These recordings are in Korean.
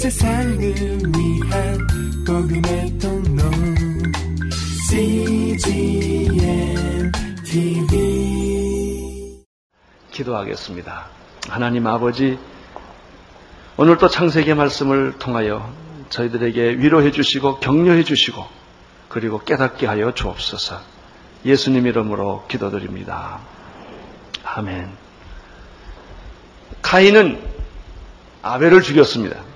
세상을 위한 복음의 통로 CGM TV 기도하겠습니다. 하나님 아버지, 오늘 또 창세기 말씀을 통하여 저희들에게 위로해 주시고 격려해 주시고 그리고 깨닫게 하여 주옵소서. 예수님 이름으로 기도드립니다. 아멘. 카인은 아벨을 죽였습니다.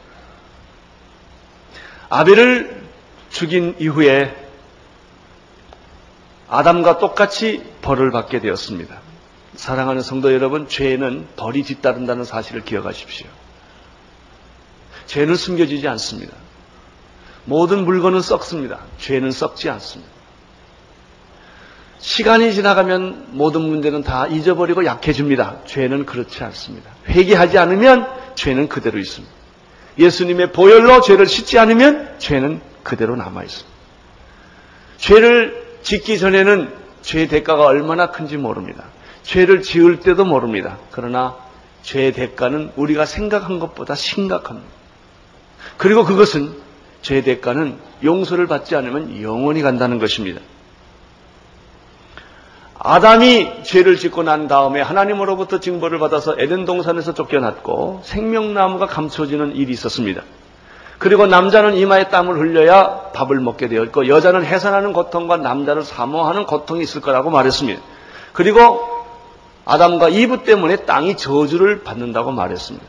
아벨을 죽인 이후에 아담과 똑같이 벌을 받게 되었습니다. 사랑하는 성도 여러분, 죄는 벌이 뒤따른다는 사실을 기억하십시오. 죄는 숨겨지지 않습니다. 모든 물건은 썩습니다. 죄는 썩지 않습니다. 시간이 지나가면 모든 문제는 다 잊어버리고 약해집니다. 죄는 그렇지 않습니다. 회개하지 않으면 죄는 그대로 있습니다. 예수님의 보혈로 죄를 씻지 않으면 죄는 그대로 남아 있습니다. 죄를 짓기 전에는 죄의 대가가 얼마나 큰지 모릅니다. 죄를 지을 때도 모릅니다. 그러나 죄의 대가는 우리가 생각한 것보다 심각합니다. 그리고 그것은 죄의 대가는 용서를 받지 않으면 영원히 간다는 것입니다. 아담이 죄를 짓고 난 다음에 하나님으로부터 징벌을 받아서 에덴 동산에서 쫓겨났고 생명나무가 감춰지는 일이 있었습니다. 그리고 남자는 이마에 땀을 흘려야 밥을 먹게 되었고 여자는 해산하는 고통과 남자를 사모하는 고통이 있을 거라고 말했습니다. 그리고 아담과 이브 때문에 땅이 저주를 받는다고 말했습니다.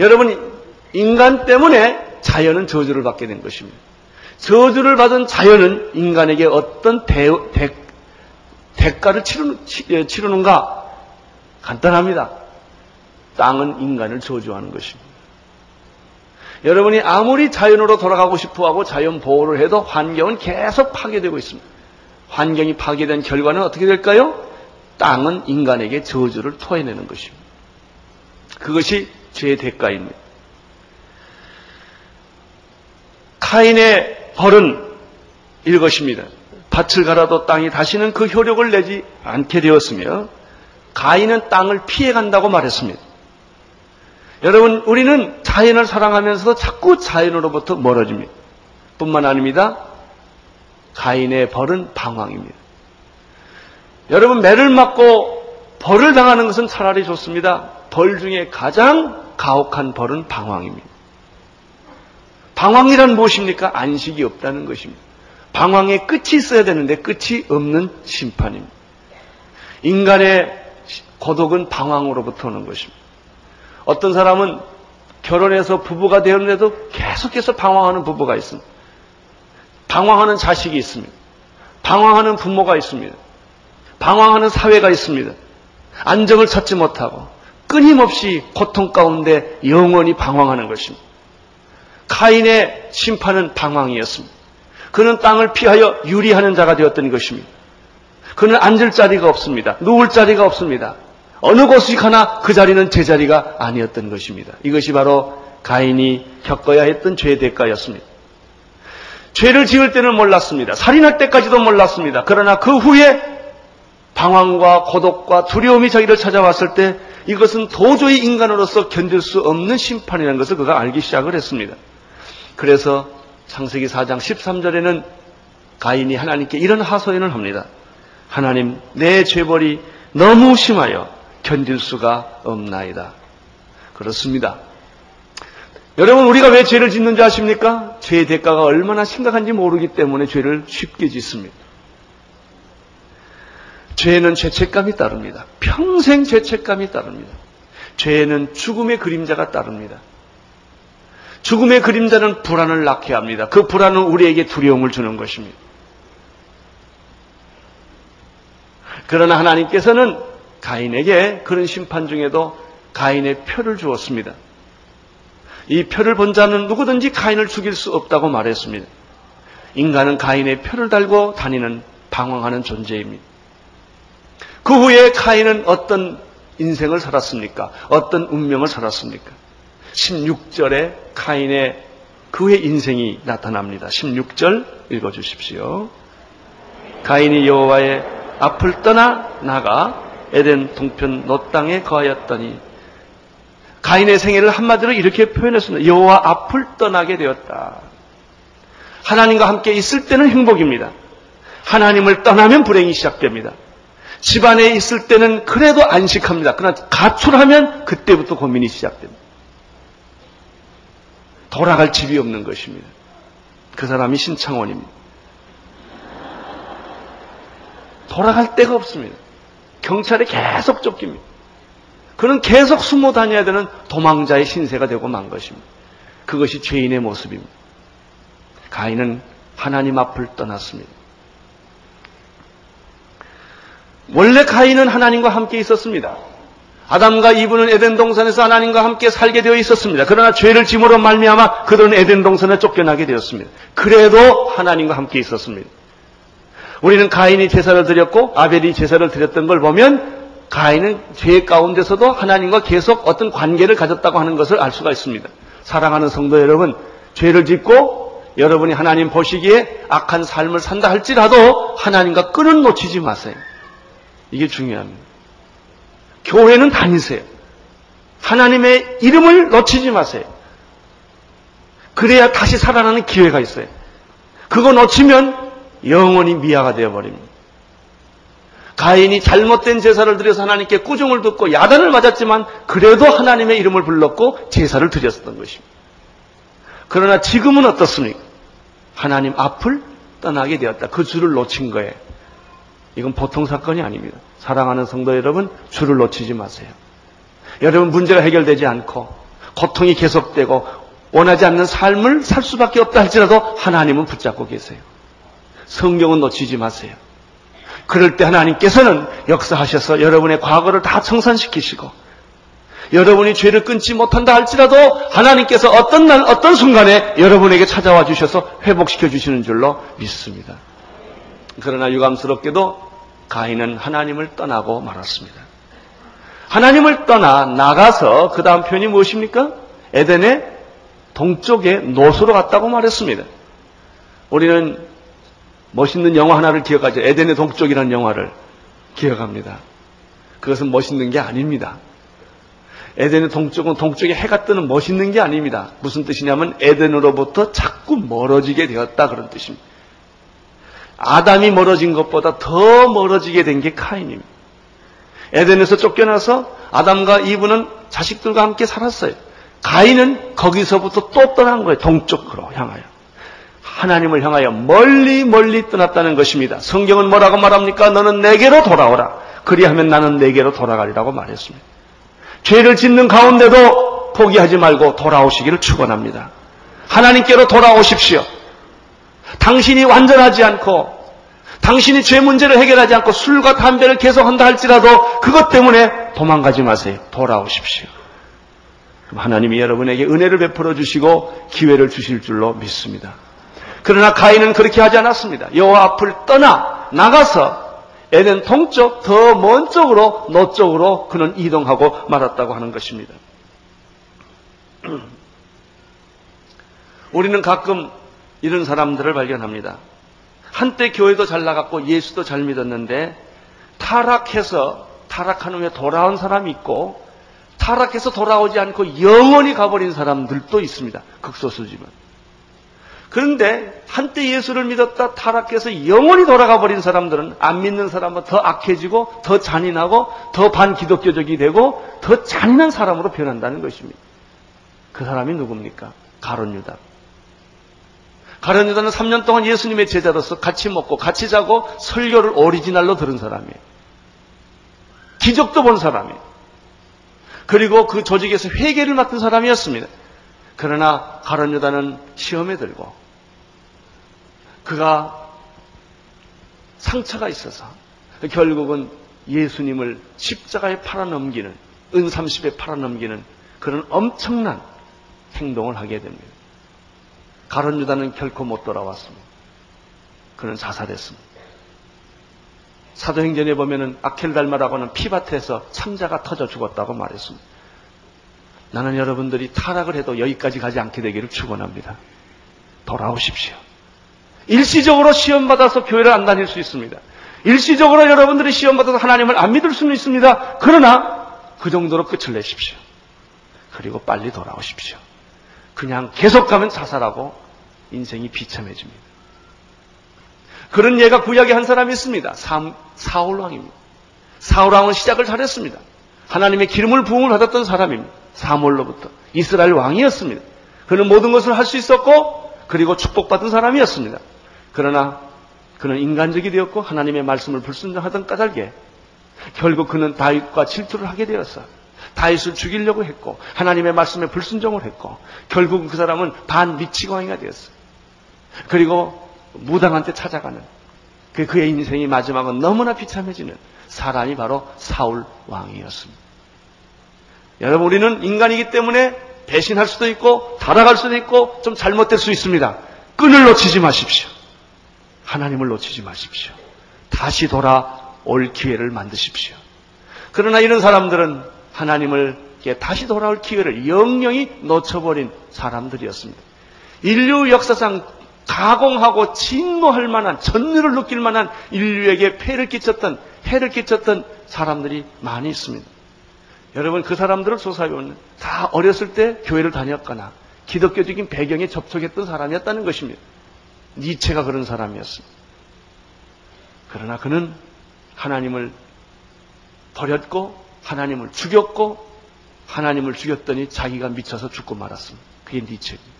여러분 인간 때문에 자연은 저주를 받게 된 것입니다. 저주를 받은 자연은 인간에게 어떤 대, 대, 대가를 치르는, 예, 치르는가? 간단합니다. 땅은 인간을 저주하는 것입니다. 여러분이 아무리 자연으로 돌아가고 싶어 하고 자연 보호를 해도 환경은 계속 파괴되고 있습니다. 환경이 파괴된 결과는 어떻게 될까요? 땅은 인간에게 저주를 토해내는 것입니다. 그것이 죄의 대가입니다. 카인의 벌은 이것입니다. 밭을 갈아도 땅이 다시는 그 효력을 내지 않게 되었으며 가인은 땅을 피해 간다고 말했습니다. 여러분 우리는 자연을 사랑하면서도 자꾸 자연으로부터 멀어집니다. 뿐만 아닙니다. 가인의 벌은 방황입니다. 여러분 매를 맞고 벌을 당하는 것은 차라리 좋습니다. 벌 중에 가장 가혹한 벌은 방황입니다. 방황이란 무엇입니까? 안식이 없다는 것입니다. 방황의 끝이 있어야 되는데 끝이 없는 심판입니다. 인간의 고독은 방황으로부터 오는 것입니다. 어떤 사람은 결혼해서 부부가 되었는데도 계속해서 방황하는 부부가 있습니다. 방황하는 자식이 있습니다. 방황하는 부모가 있습니다. 방황하는 사회가 있습니다. 안정을 찾지 못하고 끊임없이 고통 가운데 영원히 방황하는 것입니다. 카인의 심판은 방황이었습니다. 그는 땅을 피하여 유리하는 자가 되었던 것입니다. 그는 앉을 자리가 없습니다. 누울 자리가 없습니다. 어느 곳이 가나 그 자리는 제 자리가 아니었던 것입니다. 이것이 바로 가인이 겪어야 했던 죄의 대가였습니다. 죄를 지을 때는 몰랐습니다. 살인할 때까지도 몰랐습니다. 그러나 그 후에 방황과 고독과 두려움이 자기를 찾아왔을 때 이것은 도저히 인간으로서 견딜 수 없는 심판이라는 것을 그가 알기 시작을 했습니다. 그래서 창세기 4장 13절에는 가인이 하나님께 이런 하소연을 합니다. 하나님, 내 죄벌이 너무 심하여 견딜 수가 없나이다. 그렇습니다. 여러분, 우리가 왜 죄를 짓는지 아십니까? 죄의 대가가 얼마나 심각한지 모르기 때문에 죄를 쉽게 짓습니다. 죄는 죄책감이 따릅니다. 평생 죄책감이 따릅니다. 죄는 죽음의 그림자가 따릅니다. 죽음의 그림자는 불안을 낳게 합니다. 그 불안은 우리에게 두려움을 주는 것입니다. 그러나 하나님께서는 가인에게 그런 심판 중에도 가인의 표를 주었습니다. 이 표를 본 자는 누구든지 가인을 죽일 수 없다고 말했습니다. 인간은 가인의 표를 달고 다니는 방황하는 존재입니다. 그 후에 가인은 어떤 인생을 살았습니까? 어떤 운명을 살았습니까? 16절에 카인의 그의 인생이 나타납니다. 16절 읽어 주십시오. 가인이 여호와의 앞을 떠나 나가 에덴 동편 노 땅에 거하였더니 가인의 생애를 한마디로 이렇게 표현했습니다. 여호와 앞을 떠나게 되었다. 하나님과 함께 있을 때는 행복입니다. 하나님을 떠나면 불행이 시작됩니다. 집안에 있을 때는 그래도 안식합니다. 그러나 가출하면 그때부터 고민이 시작됩니다. 돌아갈 집이 없는 것입니다. 그 사람이 신창원입니다. 돌아갈 데가 없습니다. 경찰에 계속 쫓깁니다. 그는 계속 숨어 다녀야 되는 도망자의 신세가 되고 만 것입니다. 그것이 죄인의 모습입니다. 가인은 하나님 앞을 떠났습니다. 원래 가인은 하나님과 함께 있었습니다. 아담과 이브는 에덴 동산에서 하나님과 함께 살게 되어 있었습니다. 그러나 죄를 짐으로 말미암아 그들은 에덴 동산에 쫓겨나게 되었습니다. 그래도 하나님과 함께 있었습니다. 우리는 가인이 제사를 드렸고 아벨이 제사를 드렸던 걸 보면 가인은 죄 가운데서도 하나님과 계속 어떤 관계를 가졌다고 하는 것을 알 수가 있습니다. 사랑하는 성도 여러분, 죄를 짓고 여러분이 하나님 보시기에 악한 삶을 산다 할지라도 하나님과 끈은 놓치지 마세요. 이게 중요합니다. 교회는 다니세요. 하나님의 이름을 놓치지 마세요. 그래야 다시 살아나는 기회가 있어요. 그거 놓치면 영원히 미아가 되어버립니다. 가인이 잘못된 제사를 드려서 하나님께 꾸중을 듣고 야단을 맞았지만 그래도 하나님의 이름을 불렀고 제사를 드렸었던 것입니다. 그러나 지금은 어떻습니까? 하나님 앞을 떠나게 되었다. 그 줄을 놓친 거예요. 이건 보통 사건이 아닙니다. 사랑하는 성도 여러분, 줄을 놓치지 마세요. 여러분 문제가 해결되지 않고 고통이 계속되고 원하지 않는 삶을 살 수밖에 없다 할지라도 하나님은 붙잡고 계세요. 성경은 놓치지 마세요. 그럴 때 하나님께서는 역사하셔서 여러분의 과거를 다 청산시키시고 여러분이 죄를 끊지 못한다 할지라도 하나님께서 어떤 날 어떤 순간에 여러분에게 찾아와 주셔서 회복시켜 주시는 줄로 믿습니다. 그러나 유감스럽게도 가인은 하나님을 떠나고 말았습니다. 하나님을 떠나 나가서 그 다음 표현이 무엇입니까? 에덴의 동쪽에 노수로 갔다고 말했습니다. 우리는 멋있는 영화 하나를 기억하죠. 에덴의 동쪽이라는 영화를 기억합니다. 그것은 멋있는 게 아닙니다. 에덴의 동쪽은 동쪽에 해가 뜨는 멋있는 게 아닙니다. 무슨 뜻이냐면 에덴으로부터 자꾸 멀어지게 되었다 그런 뜻입니다. 아담이 멀어진 것보다 더 멀어지게 된 게 카인입니다. 에덴에서 쫓겨나서 아담과 이브는 자식들과 함께 살았어요. 가인은 거기서부터 또 떠난 거예요. 동쪽으로 향하여. 하나님을 향하여 멀리 멀리 떠났다는 것입니다. 성경은 뭐라고 말합니까? 너는 내게로 돌아오라. 그리하면 나는 내게로 돌아가리라고 말했습니다. 죄를 짓는 가운데도 포기하지 말고 돌아오시기를 축원합니다. 하나님께로 돌아오십시오. 당신이 완전하지 않고 당신이 죄 문제를 해결하지 않고 술과 담배를 계속한다 할지라도 그것 때문에 도망가지 마세요. 돌아오십시오. 하나님이 여러분에게 은혜를 베풀어 주시고 기회를 주실 줄로 믿습니다. 그러나 가인은 그렇게 하지 않았습니다. 여호와 앞을 떠나 나가서 에덴 동쪽 더 먼 쪽으로 놋 쪽으로 그는 이동하고 말았다고 하는 것입니다. 우리는 가끔 이런 사람들을 발견합니다. 한때 교회도 잘 나갔고 예수도 잘 믿었는데 타락해서 타락한 후에 돌아온 사람이 있고 타락해서 돌아오지 않고 영원히 가버린 사람들도 있습니다. 극소수지만. 그런데 한때 예수를 믿었다 타락해서 영원히 돌아가 버린 사람들은 안 믿는 사람은 더 악해지고 더 잔인하고 더 반기독교적이 되고 더 잔인한 사람으로 변한다는 것입니다. 그 사람이 누굽니까? 가론 유다. 가론 유다는 3년 동안 예수님의 제자로서 같이 먹고 같이 자고 설교를 오리지널로 들은 사람이에요. 기적도 본 사람이에요. 그리고 그 조직에서 회계를 맡은 사람이었습니다. 그러나 가론 유다는 시험에 들고 그가 상처가 있어서 결국은 예수님을 십자가에 팔아넘기는 은 30에 팔아넘기는 그런 엄청난 행동을 하게 됩니다. 가론 유다는 결코 못 돌아왔습니다. 그는 자살했습니다. 사도행전에 보면은 아켈달마라고는 피밭에서 참자가 터져 죽었다고 말했습니다. 나는 여러분들이 타락을 해도 여기까지 가지 않게 되기를 축원합니다. 돌아오십시오. 일시적으로 시험 받아서 교회를 안 다닐 수 있습니다. 일시적으로 여러분들이 시험 받아서 하나님을 안 믿을 수는 있습니다. 그러나 그 정도로 끝을 내십시오. 그리고 빨리 돌아오십시오. 그냥 계속 가면 자살하고 인생이 비참해집니다. 그런 예가 구약에 한 사람이 있습니다. 사울 왕입니다. 사울 왕은 시작을 잘했습니다. 하나님의 기름을 부음을 받았던 사람입니다. 사물로부터 이스라엘 왕이었습니다. 그는 모든 것을 할 수 있었고 그리고 축복받은 사람이었습니다. 그러나 그는 인간적이 되었고 하나님의 말씀을 불순종하던 까닭에 결국 그는 다윗과 질투를 하게 되었어. 다윗을 죽이려고 했고 하나님의 말씀에 불순종을 했고 결국 그 사람은 반 미치광이가 되었어. 그리고 무당한테 찾아가는 그 그의 인생이 마지막은 너무나 비참해지는 사람이 바로 사울 왕이었습니다. 여러분 우리는 인간이기 때문에 배신할 수도 있고 타락할 수도 있고 좀 잘못될 수 있습니다. 끈을 놓치지 마십시오. 하나님을 놓치지 마십시오. 다시 돌아올 기회를 만드십시오. 그러나 이런 사람들은 하나님을 다시 돌아올 기회를 영영히 놓쳐버린 사람들이었습니다. 인류 역사상 가공하고 진노할 만한 전율을 느낄 만한 인류에게 폐를 끼쳤던 해를 끼쳤던 사람들이 많이 있습니다. 여러분 그 사람들을 조사해보면 다 어렸을 때 교회를 다녔거나 기독교적인 배경에 접촉했던 사람이었다는 것입니다. 니체가 그런 사람이었습니다. 그러나 그는 하나님을 버렸고 하나님을 죽였고 하나님을 죽였더니 자기가 미쳐서 죽고 말았습니다. 그게 니체입니다.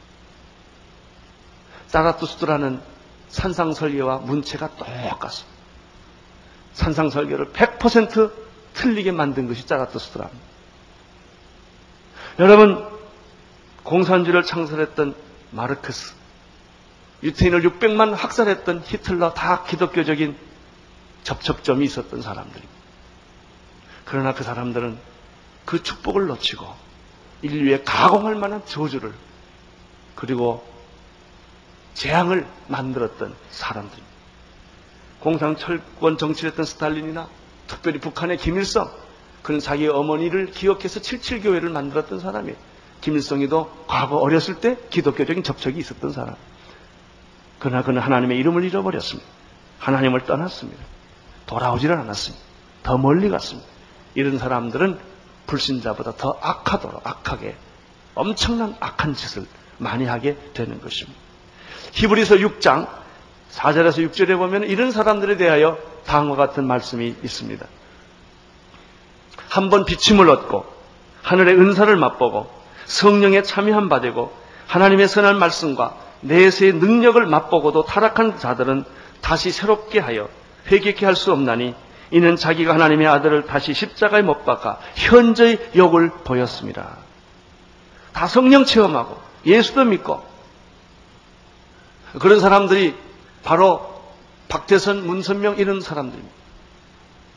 사라투스트라는 산상설계와 문체가 똑같습니다. 산상설계를 100% 틀리게 만든 것이 자라투스트라입니다. 여러분, 공산주의를 창설했던 마르크스, 유태인을 600만 학살했던 히틀러 다 기독교적인 접촉점이 있었던 사람들입니다. 그러나 그 사람들은 그 축복을 놓치고 인류에 가공할 만한 저주를 그리고 재앙을 만들었던 사람들입니다. 공상철권 정치를 했던 스탈린이나 특별히 북한의 김일성 그는 자기 어머니를 기억해서 77교회를 만들었던 사람이에요. 김일성이도 과거 어렸을 때 기독교적인 접촉이 있었던 사람. 그러나 그는 하나님의 이름을 잃어버렸습니다. 하나님을 떠났습니다. 돌아오지를 않았습니다. 더 멀리 갔습니다. 이런 사람들은 불신자보다 더 악하도록 악하게 엄청난 악한 짓을 많이 하게 되는 것입니다. 히브리서 6장 4절에서 6절에 보면 이런 사람들에 대하여 다음과 같은 말씀이 있습니다. 한번 비침을 얻고 하늘의 은사를 맛보고 성령에 참여한 바 되고 하나님의 선한 말씀과 내세의 능력을 맛보고도 타락한 자들은 다시 새롭게 하여 회개케 할 수 없나니 이는 자기가 하나님의 아들을 다시 십자가에 못 박아 현저의 욕을 보였습니다. 다 성령 체험하고 예수도 믿고 그런 사람들이 바로 박태선, 문선명 이런 사람들입니다.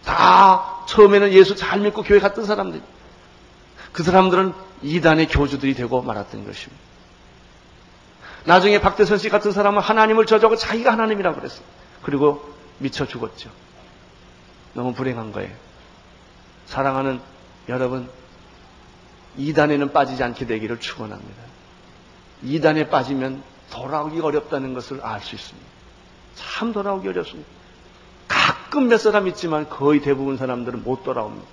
다 처음에는 예수 잘 믿고 교회 갔던 사람들. 그 사람들은 이단의 교주들이 되고 말았던 것입니다. 나중에 박태선 씨 같은 사람은 하나님을 저주하고 자기가 하나님이라고 그랬어요. 그리고 미쳐 죽었죠. 너무 불행한 거예요. 사랑하는 여러분, 이단에는 빠지지 않게 되기를 축원합니다. 이단에 빠지면 돌아오기 어렵다는 것을 알 수 있습니다. 참 돌아오기 어렵습니다. 가끔 몇 사람 있지만 거의 대부분 사람들은 못 돌아옵니다.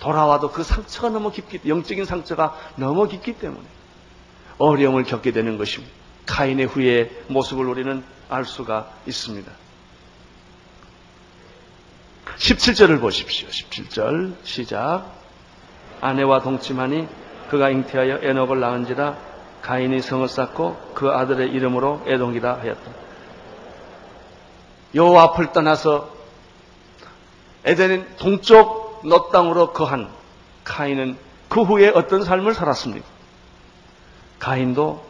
돌아와도 그 상처가 너무 깊기, 영적인 상처가 너무 깊기 때문에 어려움을 겪게 되는 것입니다. 카인의 후의 모습을 우리는 알 수가 있습니다. 17절을 보십시오. 17절 시작. 아내와 동침하니 그가 잉태하여 에녹을 낳은지라 가인이 성을 쌓고 그 아들의 이름으로 에동이라 하였다. 요 앞을 떠나서 에덴 동쪽 너 땅으로 거한 카인은 그 후에 어떤 삶을 살았습니까? 가인도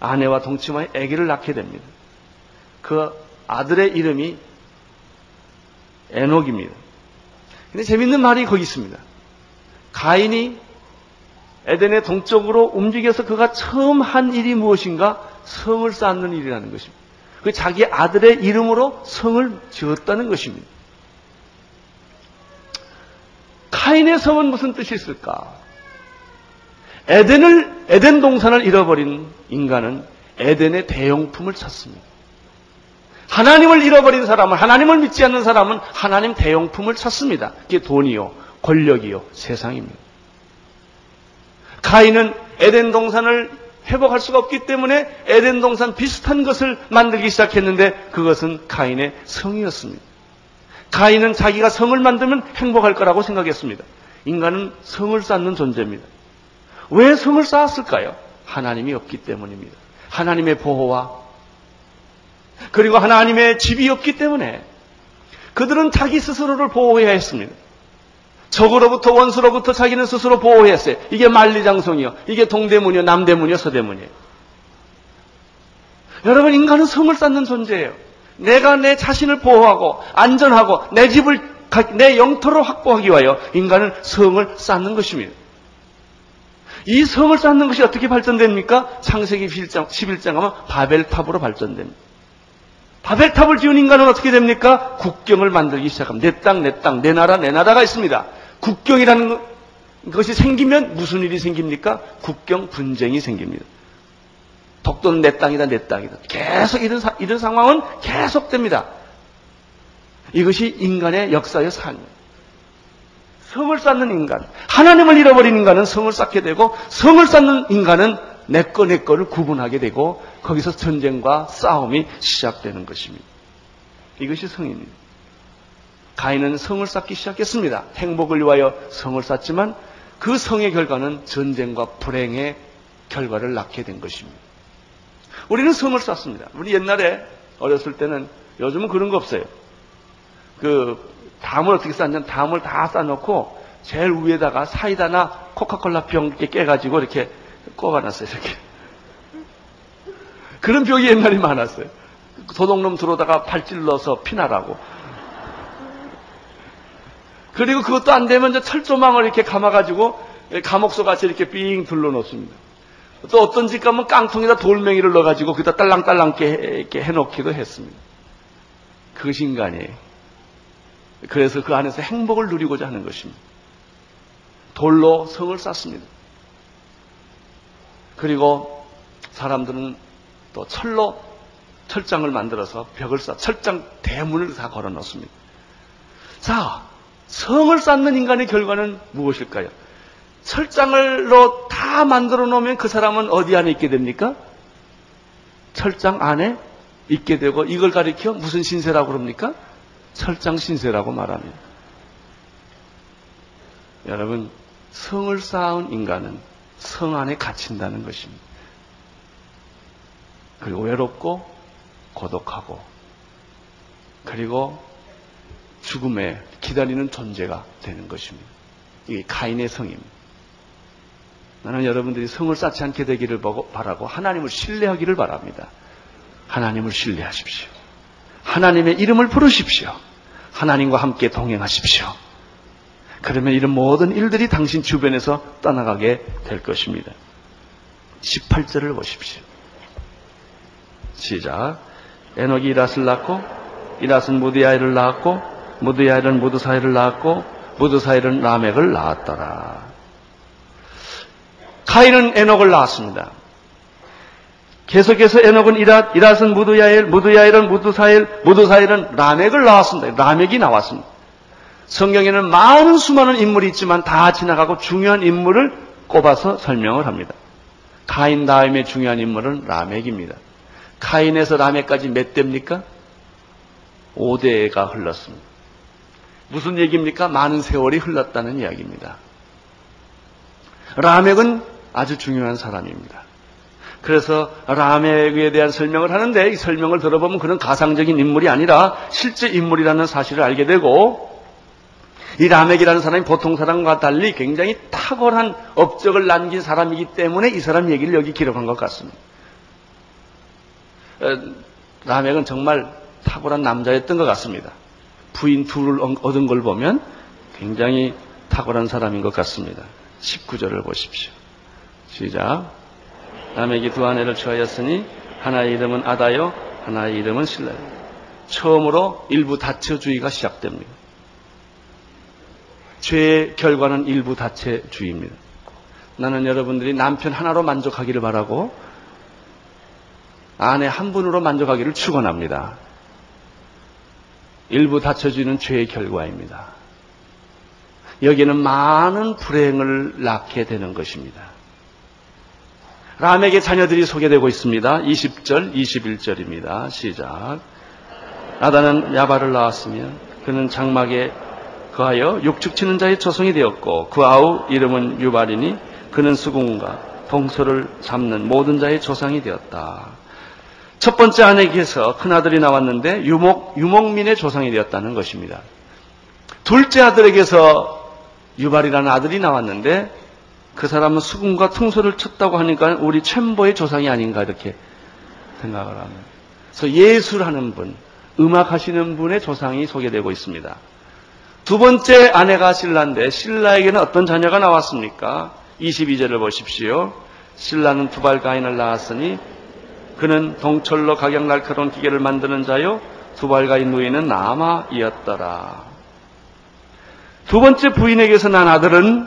아내와 동침하여 아기를 낳게 됩니다. 그 아들의 이름이 에녹입니다. 근데 재밌는 말이 거기 있습니다. 가인이 에덴의 동쪽으로 움직여서 그가 처음 한 일이 무엇인가? 성을 쌓는 일이라는 것입니다. 그 자기 아들의 이름으로 성을 지었다는 것입니다. 카인의 성은 무슨 뜻이 있을까? 에덴을, 에덴 동산을 잃어버린 인간은 에덴의 대용품을 찾습니다. 하나님을 잃어버린 사람은, 하나님을 믿지 않는 사람은 하나님 대용품을 찾습니다. 그게 돈이요, 권력이요, 세상입니다. 가인은 에덴 동산을 회복할 수가 없기 때문에 에덴 동산 비슷한 것을 만들기 시작했는데 그것은 가인의 성이었습니다. 가인은 자기가 성을 만들면 행복할 거라고 생각했습니다. 인간은 성을 쌓는 존재입니다. 왜 성을 쌓았을까요? 하나님이 없기 때문입니다. 하나님의 보호와 그리고 하나님의 집이 없기 때문에 그들은 자기 스스로를 보호해야 했습니다. 적으로부터 원수로부터 자기는 스스로 보호했어요. 이게 만리장성이요. 이게 동대문이요, 남대문이요, 서대문이에요. 여러분 인간은 성을 쌓는 존재예요. 내가 내 자신을 보호하고 안전하고 내 집을 내 영토를 확보하기 위하여 인간은 성을 쌓는 것입니다. 이 성을 쌓는 것이 어떻게 발전됩니까? 창세기 11장, 11장 하면 바벨탑으로 발전됩니다. 바벨탑을 지은 인간은 어떻게 됩니까? 국경을 만들기 시작합니다. 내 땅, 내 땅, 내 나라, 내 나라가 있습니다. 국경이라는 것이 생기면 무슨 일이 생깁니까? 국경 분쟁이 생깁니다. 독도는 내 땅이다, 내 땅이다. 계속 이런, 사, 이런 상황은 계속됩니다. 이것이 인간의 역사의 삶입니다. 성을 쌓는 인간, 하나님을 잃어버린 인간은 성을 쌓게 되고 성을 쌓는 인간은 내꺼 내꺼를 구분하게 되고 거기서 전쟁과 싸움이 시작되는 것입니다. 이것이 성입니다. 가인은 성을 쌓기 시작했습니다. 행복을 위하여 성을 쌓지만 그 성의 결과는 전쟁과 불행의 결과를 낳게 된 것입니다. 우리는 성을 쌓습니다. 우리 옛날에 어렸을 때는 요즘은 그런 거 없어요. 그 담을 어떻게 쌓냐면 담을 다 쌓아놓고 제일 위에다가 사이다나 코카콜라 병 이렇게 깨가지고 이렇게 꼽아놨어요. 이렇게. 그런 벽이 옛날에 많았어요. 도둑놈 들어오다가 발찔러서 피나라고. 그리고 그것도 안 되면 철조망을 이렇게 감아가지고 감옥소 같이 이렇게 삥 둘러놓습니다. 또 어떤 집 가면 깡통에다 돌멩이를 넣어가지고 거기다 딸랑딸랑 이렇게 해놓기도 했습니다. 그것이 인간이에요. 그래서 그 안에서 행복을 누리고자 하는 것입니다. 돌로 성을 쌓습니다. 그리고 사람들은 또 철로 철장을 만들어서 벽을 쌓, 철장 대문을 다 걸어 놓습니다. 자, 성을 쌓는 인간의 결과는 무엇일까요? 철장을로 다 만들어 놓으면 그 사람은 어디 안에 있게 됩니까? 철장 안에 있게 되고 이걸 가리켜 무슨 신세라고 그럽니까? 철장 신세라고 말합니다. 여러분, 성을 쌓은 인간은 성 안에 갇힌다는 것입니다. 그리고 외롭고 고독하고 그리고 죽음에 기다리는 존재가 되는 것입니다. 이게 가인의 성입니다. 나는 여러분들이 성을 쌓지 않게 되기를 바라고 하나님을 신뢰하기를 바랍니다. 하나님을 신뢰하십시오. 하나님의 이름을 부르십시오. 하나님과 함께 동행하십시오. 그러면 이런 모든 일들이 당신 주변에서 떠나가게 될 것입니다. 18절을 보십시오. 시작. 에녹이 이라스를 낳고 이라스는 무디아이를 낳았고 무디아이는 무드사이를 낳았고 무드사이는 라멕을 낳았더라. 카인은 에녹을 낳았습니다. 계속해서 에녹은 이라, 이라스는 무드야일, 무드야일은 무드사일, 무드사일은 라멕을 낳았습니다. 라멕이 나왔습니다. 성경에는 많은 수많은 인물이 있지만 다 지나가고 중요한 인물을 꼽아서 설명을 합니다. 카인 다음에 중요한 인물은 라멕입니다. 카인에서 라멕까지 몇 대입니까? 5대가 흘렀습니다. 무슨 얘기입니까? 많은 세월이 흘렀다는 이야기입니다. 라멕은 아주 중요한 사람입니다. 그래서 라멕에 대한 설명을 하는데 이 설명을 들어보면 그런 가상적인 인물이 아니라 실제 인물이라는 사실을 알게 되고 이 라멕이라는 사람이 보통 사람과 달리 굉장히 탁월한 업적을 남긴 사람이기 때문에 이 사람 얘기를 여기 기록한 것 같습니다. 라멕은 정말 탁월한 남자였던 것 같습니다. 부인 둘을 얻은 걸 보면 굉장히 탁월한 사람인 것 같습니다. 19절을 보십시오. 시작. 라멕이 두 아내를 취하였으니 하나의 이름은 아다요, 하나의 이름은 실라요. 처음으로 일부 다처주의가 시작됩니다. 죄의 결과는 일부 다체주의입니다. 나는 여러분들이 남편 하나로 만족하기를 바라고 아내 한 분으로 만족하기를 축원합니다. 일부 다쳐주는 죄의 결과입니다. 여기는 많은 불행을 낳게 되는 것입니다. 람에게 자녀들이 소개되고 있습니다. 20절, 21절입니다. 시작. 아다는 야발을 낳았으며 그는 장막에 거하여 육축치는 자의 조성이 되었고 그 아우 이름은 유발이니 그는 수궁과 동서를 잡는 모든 자의 조상이 되었다. 첫 번째 아내에게서 큰 아들이 나왔는데 유목 유목민의 조상이 되었다는 것입니다. 둘째 아들에게서 유발이라는 아들이 나왔는데 그 사람은 수군과 퉁소를 쳤다고 하니까 우리 챔버의 조상이 아닌가 이렇게 생각을 합니다. 그래서 예술하는 분, 음악하시는 분의 조상이 소개되고 있습니다. 두 번째 아내가 신라인데 신라에게는 어떤 자녀가 나왔습니까? 22절을 보십시오. 신라는 두발 가인을 낳았으니 그는 동철로 각양 날카로운 기계를 만드는 자요 두발 가인 누이는 나마이었더라. 두 번째 부인에게서 난 아들은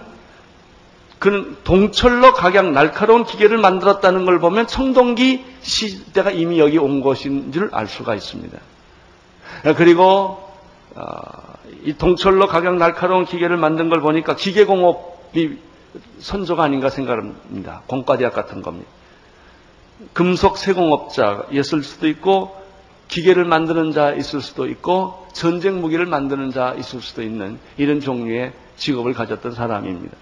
그는 동철로 각양 날카로운 기계를 만들었다는 걸 보면 청동기 시대가 이미 여기 온 것인 줄 알 수가 있습니다. 그리고 어, 이 동철로 각양 날카로운 기계를 만든 걸 보니까 기계공업이 선조가 아닌가 생각합니다. 공과대학 같은 겁니다. 금속 세공업자였을 수도 있고 기계를 만드는 자 있을 수도 있고 전쟁 무기를 만드는 자 있을 수도 있는 이런 종류의 직업을 가졌던 사람입니다.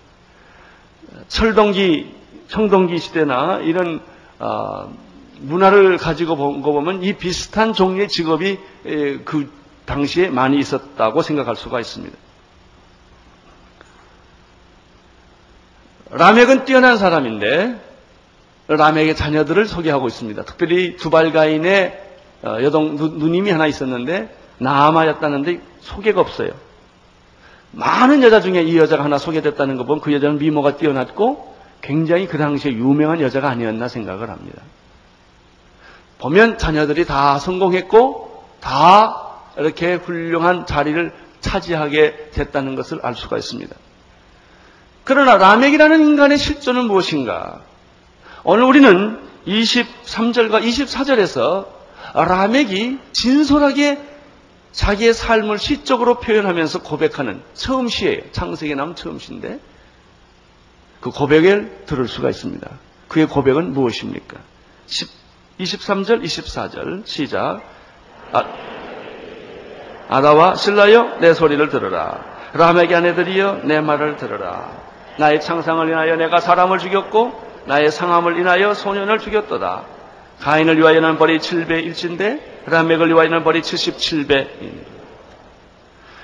철동기, 청동기 시대나 이런 어, 문화를 가지고 본 거 보면 이 비슷한 종류의 직업이 그 당시에 많이 있었다고 생각할 수가 있습니다. 라멕은 뛰어난 사람인데 라멕의 자녀들을 소개하고 있습니다. 특별히 두발가인의 어, 여동 누님이 하나 있었는데 나아마였다는데 소개가 없어요. 많은 여자 중에 이 여자가 하나 소개됐다는 거 보면 그 여자는 미모가 뛰어났고 굉장히 그 당시에 유명한 여자가 아니었나 생각을 합니다. 보면 자녀들이 다 성공했고 다 이렇게 훌륭한 자리를 차지하게 됐다는 것을 알 수가 있습니다. 그러나 라멕이라는 인간의 실존은 무엇인가? 오늘 우리는 23절과 24절에서 라멕이 진솔하게 자기의 삶을 시적으로 표현하면서 고백하는 처음 시예요. 창세기 나온 처음 시인데 그 고백을 들을 수가 있습니다. 그의 고백은 무엇입니까? 23절, 24절 시작. 아, 아다와 신라여 내 소리를 들으라. 라멕의 아내들이여 내 말을 들으라. 나의 창상을 인하여 내가 사람을 죽였고 나의 상함을 인하여 소년을 죽였도다. 가인을 위하여는 벌이 7배 일진데 라멕을 위하여는 벌이 77배.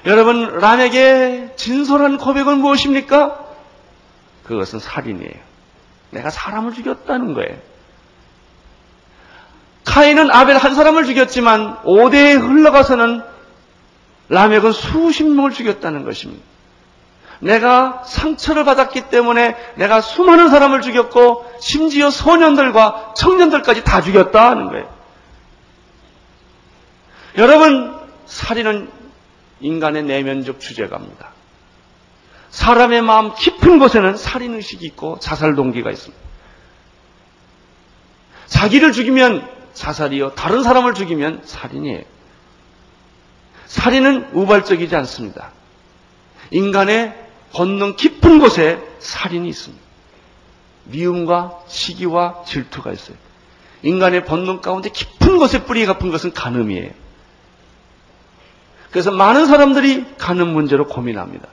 여러분 라멕의 진솔한 고백은 무엇입니까? 그것은 살인이에요. 내가 사람을 죽였다는 거예요. 카인은 아벨 한 사람을 죽였지만 5대에 흘러가서는 라멕은 수십 명을 죽였다는 것입니다. 내가 상처를 받았기 때문에 내가 수많은 사람을 죽였고 심지어 소년들과 청년들까지 다 죽였다 하는 거예요. 여러분, 살인은 인간의 내면적 주제가입니다. 사람의 마음 깊은 곳에는 살인 의식이 있고 자살 동기가 있습니다. 자기를 죽이면 자살이요. 다른 사람을 죽이면 살인이에요. 살인은 우발적이지 않습니다. 인간의 본능 깊은 곳에 살인이 있습니다. 미움과 시기와 질투가 있어요. 인간의 본능 가운데 깊은 곳에 뿌리 가쁜 것은 간음이에요. 그래서 많은 사람들이 간음 문제로 고민합니다.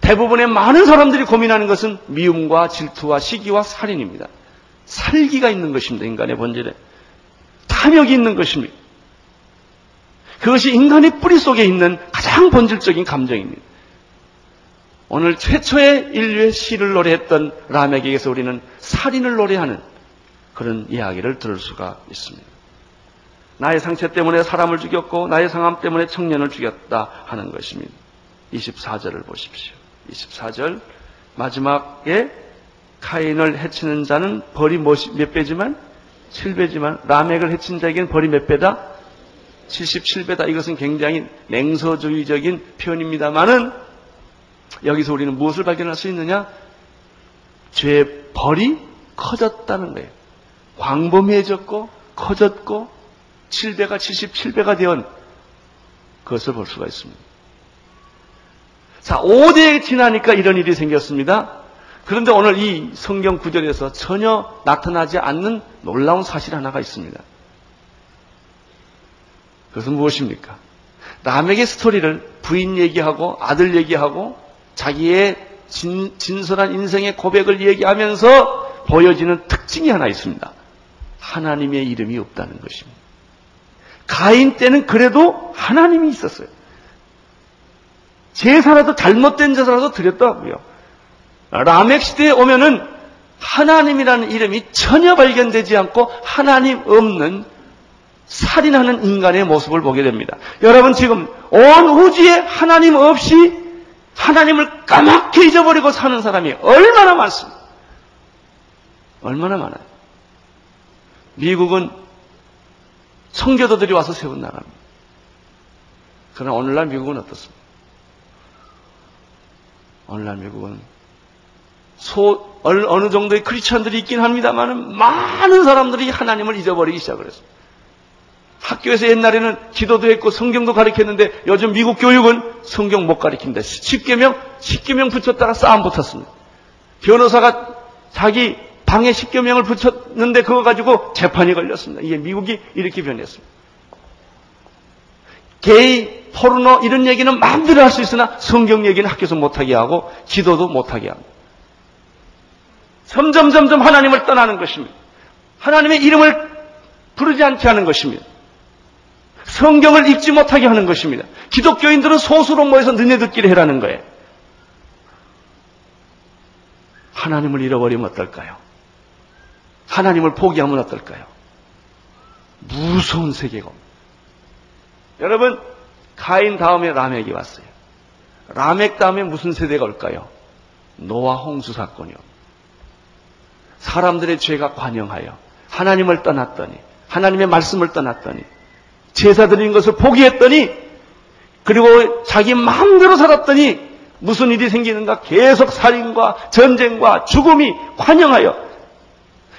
대부분의 많은 사람들이 고민하는 것은 미움과 질투와 시기와 살인입니다. 살기가 있는 것입니다. 인간의 본질에. 탐욕이 있는 것입니다. 그것이 인간의 뿌리 속에 있는 가장 본질적인 감정입니다. 오늘 최초의 인류의 시를 노래했던 라멕에게서 우리는 살인을 노래하는 그런 이야기를 들을 수가 있습니다. 나의 상처 때문에 사람을 죽였고 나의 상함 때문에 청년을 죽였다 하는 것입니다. 24절을 보십시오. 24절 마지막에 카인을 해치는 자는 벌이 몇 배지만 7배지만 라멕을 해친 자에게는 벌이 몇 배다? 77배다. 이것은 굉장히 냉소주의적인 표현입니다만은 여기서 우리는 무엇을 발견할 수 있느냐? 죄의 벌이 커졌다는 거예요. 광범위해졌고 커졌고 7배가 77배가 되온 그것을 볼 수가 있습니다. 자, 5대에 지나니까 이런 일이 생겼습니다. 그런데 오늘 이 성경 구절에서 전혀 나타나지 않는 놀라운 사실 하나가 있습니다. 그것은 무엇입니까? 남에게 스토리를 부인 얘기하고 아들 얘기하고 자기의 진, 진솔한 인생의 고백을 얘기하면서 보여지는 특징이 하나 있습니다. 하나님의 이름이 없다는 것입니다. 가인 때는 그래도 하나님이 있었어요. 제사라도 잘못된 제사라도 드렸다고요. 라멕 시대에 오면은 하나님이라는 이름이 전혀 발견되지 않고 하나님 없는 살인하는 인간의 모습을 보게 됩니다. 여러분 지금 온 우주에 하나님 없이 하나님을 까맣게 잊어버리고 사는 사람이 얼마나 많습니까? 얼마나 많아요. 미국은 성교도들이 와서 세운 나라입니다. 그러나 오늘날 미국은 어떻습니까? 오늘날 미국은 소, 어느 정도의 크리스천들이 있긴 합니다만 많은 사람들이 하나님을 잊어버리기 시작을 했습니다. 학교에서 옛날에는 기도도 했고 성경도 가르쳤는데 요즘 미국 교육은 성경 못 가르칩니다. 10개명, 10개명 붙였다가 싸움 붙었습니다. 변호사가 자기 방에 10개명을 붙였는데 그거 가지고 재판이 걸렸습니다. 이게 미국이 이렇게 변했습니다. 게이, 포르노 이런 얘기는 마음대로 할 수 있으나 성경 얘기는 학교에서 못하게 하고 기도도 못하게 합니다. 점점 점점 하나님을 떠나는 것입니다. 하나님의 이름을 부르지 않게 하는 것입니다. 성경을 읽지 못하게 하는 것입니다. 기독교인들은 소수로 모여서 너네들끼리 해라는 거예요. 하나님을 잃어버리면 어떨까요? 하나님을 포기하면 어떨까요? 무서운 세계가. 여러분, 가인 다음에 라멕이 왔어요. 라멕 다음에 무슨 세대가 올까요? 노아 홍수 사건이요. 사람들의 죄가 관영하여 하나님을 떠났더니 하나님의 말씀을 떠났더니 제사 드리는 것을 포기했더니 그리고 자기 마음대로 살았더니 무슨 일이 생기는가? 계속 살인과 전쟁과 죽음이 관영하여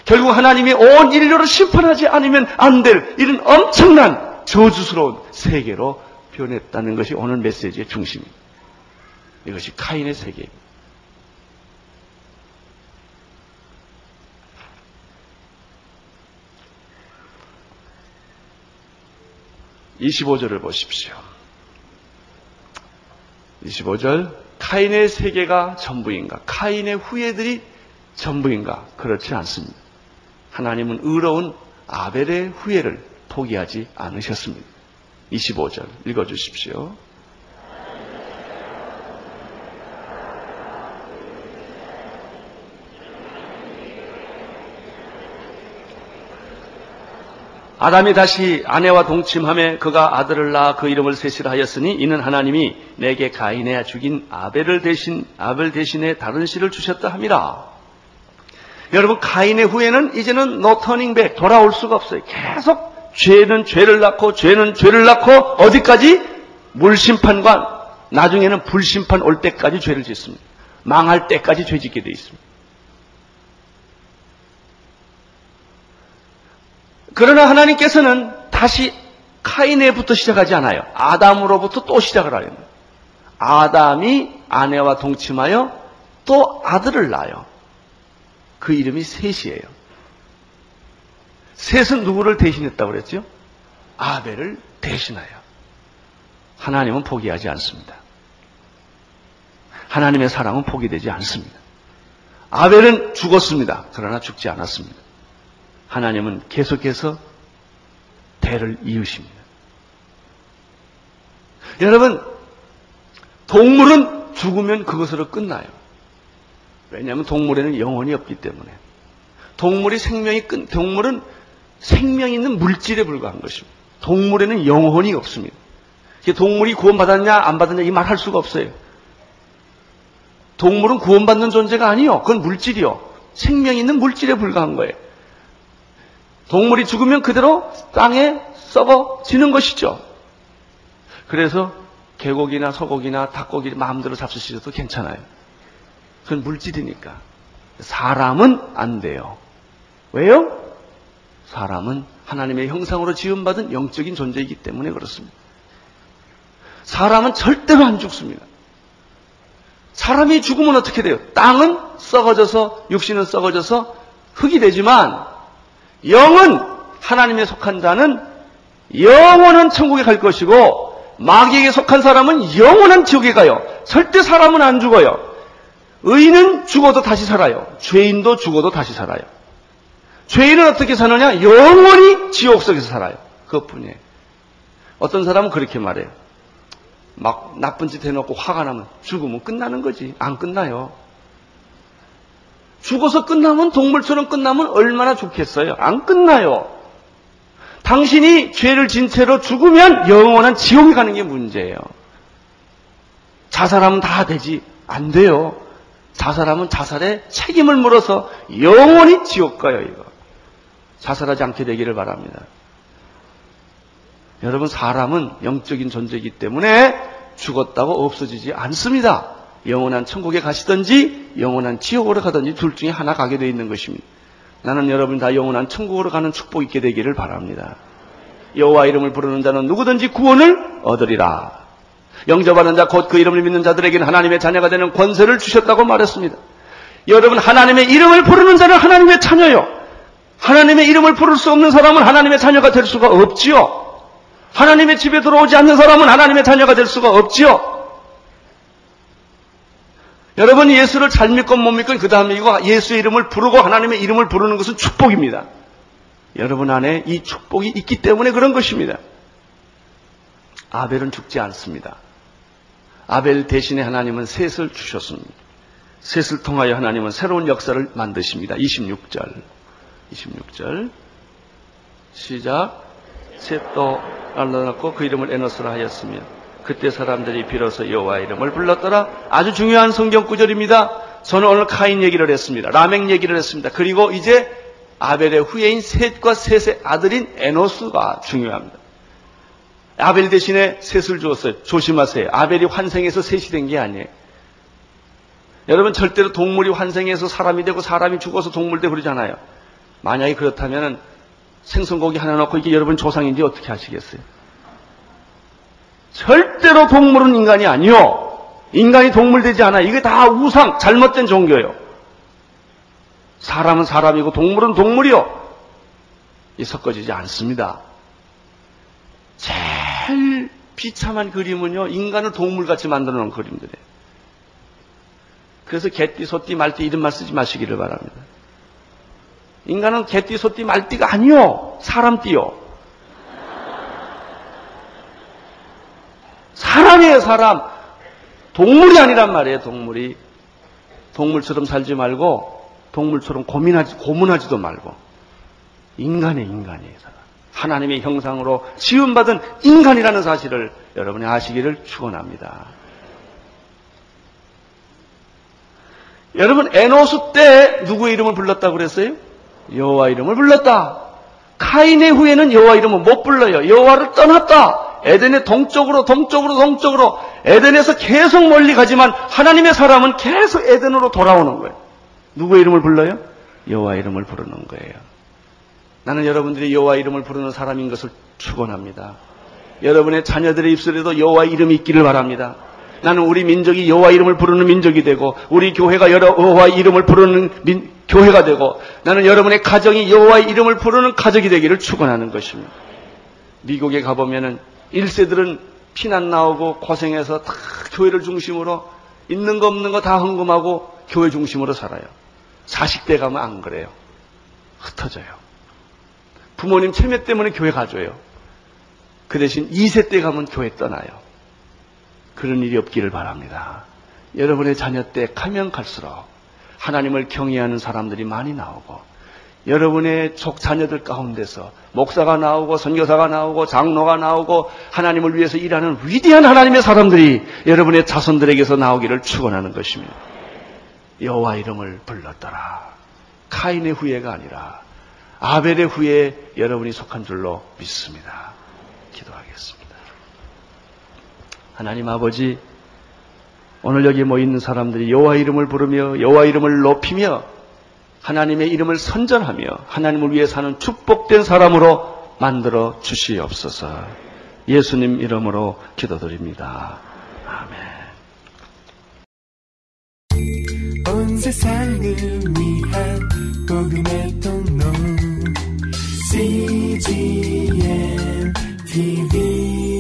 결국 하나님이 온 인류를 심판하지 않으면 안 될 이런 엄청난 저주스러운 세계로 변했다는 것이 오늘 메시지의 중심입니다. 이것이 카인의 세계입니다. 25절을 보십시오. 25절 카인의 세계가 전부인가? 카인의 후예들이 전부인가? 그렇지 않습니다. 하나님은 의로운 아벨의 후예를 포기하지 않으셨습니다. 25절 읽어주십시오. 아담이 다시 아내와 동침하매 그가 아들을 낳아 그 이름을 셋이라 하였으니 이는 하나님이 내게 가인이 죽인 아벨을 대신 아벨 대신에 다른 씨를 주셨다 함이라. 여러분 가인의 후예는 이제는 no turning back 돌아올 수가 없어요. 계속 죄는 죄를 낳고 죄는 죄를 낳고 어디까지 물심판과 나중에는 불심판 올 때까지 죄를 짓습니다. 망할 때까지 죄 짓게 돼 있습니다. 그러나 하나님께서는 다시 카인에부터 시작하지 않아요. 아담으로부터 또 시작을 하려는. 아담이 아내와 동침하여 또 아들을 낳아요. 그 이름이 셋이에요. 셋은 누구를 대신했다고 그랬죠? 아벨을 대신하여. 하나님은 포기하지 않습니다. 하나님의 사랑은 포기되지 않습니다. 아벨은 죽었습니다. 그러나 죽지 않았습니다. 하나님은 계속해서 대를 이으십니다. 여러분, 동물은 죽으면 그것으로 끝나요. 왜냐하면 동물에는 영혼이 없기 때문에. 동물이 생명이 끝, 동물은 생명 있는 물질에 불과한 것입니다. 동물에는 영혼이 없습니다. 동물이 구원받았냐, 안 받았냐, 이 말 할 수가 없어요. 동물은 구원받는 존재가 아니요. 그건 물질이요. 생명 있는 물질에 불과한 거예요. 동물이 죽으면 그대로 땅에 썩어지는 것이죠. 그래서 개고기나 소고기나 닭고기 마음대로 잡수시셔도 괜찮아요. 그건 물질이니까. 사람은 안 돼요. 왜요? 사람은 하나님의 형상으로 지음받은 영적인 존재이기 때문에 그렇습니다. 사람은 절대로 안 죽습니다. 사람이 죽으면 어떻게 돼요? 땅은 썩어져서 육신은 썩어져서 흙이 되지만 영은 하나님에 속한 자는 영원한 천국에 갈 것이고 마귀에게 속한 사람은 영원한 지옥에 가요. 절대 사람은 안 죽어요. 의인은 죽어도 다시 살아요. 죄인도 죽어도 다시 살아요. 죄인은 어떻게 사느냐? 영원히 지옥 속에서 살아요. 그것뿐이에요. 어떤 사람은 그렇게 말해요. 막 나쁜 짓 해놓고 화가 나면 죽으면 끝나는 거지. 안 끝나요. 죽어서 끝나면 동물처럼 끝나면 얼마나 좋겠어요. 안 끝나요. 당신이 죄를 진 채로 죽으면 영원한 지옥에 가는 게 문제예요. 자살하면 다 되지. 안 돼요. 자살하면 자살에 책임을 물어서 영원히 지옥 가요, 이거. 자살하지 않게 되기를 바랍니다. 여러분, 사람은 영적인 존재이기 때문에 죽었다고 없어지지 않습니다. 영원한 천국에 가시든지 영원한 지옥으로 가든지 둘 중에 하나 가게 되어 있는 것입니다. 나는 여러분 다 영원한 천국으로 가는 축복 있게 되기를 바랍니다. 여호와 이름을 부르는 자는 누구든지 구원을 얻으리라. 영접하는 자 곧 그 이름을 믿는 자들에게는 하나님의 자녀가 되는 권세를 주셨다고 말했습니다. 여러분 하나님의 이름을 부르는 자는 하나님의 자녀요. 하나님의 이름을 부를 수 없는 사람은 하나님의 자녀가 될 수가 없지요. 하나님의 집에 들어오지 않는 사람은 하나님의 자녀가 될 수가 없지요. 여러분이 예수를 잘 믿건 못 믿건 그 다음에 이거 예수의 이름을 부르고 하나님의 이름을 부르는 것은 축복입니다. 여러분 안에 이 축복이 있기 때문에 그런 것입니다. 아벨은 죽지 않습니다. 아벨 대신에 하나님은 셋을 주셨습니다. 셋을 통하여 하나님은 새로운 역사를 만드십니다. 26절. 26절. 시작. 셋도 알라놓고 그 이름을 에너스라 하였으며 그때 사람들이 비로소 여호와 이름을 불렀더라. 아주 중요한 성경 구절입니다. 저는 오늘 카인 얘기를 했습니다. 라멕 얘기를 했습니다. 그리고 이제 아벨의 후예인 셋과 셋의 아들인 에노스가 중요합니다. 아벨 대신에 셋을 주었어요. 조심하세요. 아벨이 환생해서 셋이 된 게 아니에요. 여러분 절대로 동물이 환생해서 사람이 되고 사람이 죽어서 동물 되고 그러잖아요. 만약에 그렇다면 생선고기 하나 넣고 이게 여러분 조상인지 어떻게 하시겠어요? 절대로 동물은 인간이 아니요. 인간이 동물 되지 않아. 이게 다 우상, 잘못된 종교예요. 사람은 사람이고 동물은 동물이요. 이 섞어지지 않습니다. 제일 비참한 그림은요, 인간을 동물같이 만들어 놓은 그림들이에요. 그래서 개띠, 소띠, 말띠 이름만 쓰지 마시기를 바랍니다. 인간은 개띠, 소띠, 말띠가 아니요. 사람띠요. 사람이에요, 사람. 동물이 아니란 말이에요, 동물이. 동물처럼 살지 말고, 동물처럼 고민하지, 고문하지도 말고. 인간의 인간이에요, 사람. 하나님의 형상으로 지음받은 인간이라는 사실을 여러분이 아시기를 축원합니다. 여러분 에노스 때 누구의 이름을 불렀다고 그랬어요? 여호와 이름을 불렀다. 카인의 후에는 여호와 이름을 못 불러요. 여호와를 떠났다. 에덴의 동쪽으로 동쪽으로 동쪽으로 에덴에서 계속 멀리 가지만 하나님의 사람은 계속 에덴으로 돌아오는 거예요. 누구의 이름을 불러요? 여호와 이름을 부르는 거예요. 나는 여러분들이 여호와 이름을 부르는 사람인 것을 축원합니다. 여러분의 자녀들의 입술에도 여호와 이름이 있기를 바랍니다. 나는 우리 민족이 여호와 이름을 부르는 민족이 되고 우리 교회가 여호와 이름을 부르는 민, 교회가 되고 나는 여러분의 가정이 여호와 이름을 부르는 가족이 되기를 축원하는 것입니다. 미국에 가보면은 1세들은 피난 나오고 고생해서 다 교회를 중심으로 있는 거 없는 거 다 헌금하고 교회 중심으로 살아요. 40대 가면 안 그래요. 흩어져요. 부모님 체매 때문에 교회 가줘요. 그 대신 2세 때 가면 교회 떠나요. 그런 일이 없기를 바랍니다. 여러분의 자녀 때 가면 갈수록 하나님을 경외하는 사람들이 많이 나오고 여러분의 족 자녀들 가운데서 목사가 나오고 선교사가 나오고 장로가 나오고 하나님을 위해서 일하는 위대한 하나님의 사람들이 여러분의 자손들에게서 나오기를 축원하는 것입니다. 여호와 이름을 불렀더라. 카인의 후예가 아니라 아벨의 후예에 여러분이 속한 줄로 믿습니다. 기도하겠습니다. 하나님 아버지 오늘 여기 있는 사람들이 여호와 이름을 부르며 여호와 이름을 높이며 하나님의 이름을 선전하며 하나님을 위해 사는 축복된 사람으로 만들어 주시옵소서. 예수님 이름으로 기도드립니다. 아멘. 세상을 위한 복음의 통로 CGM TV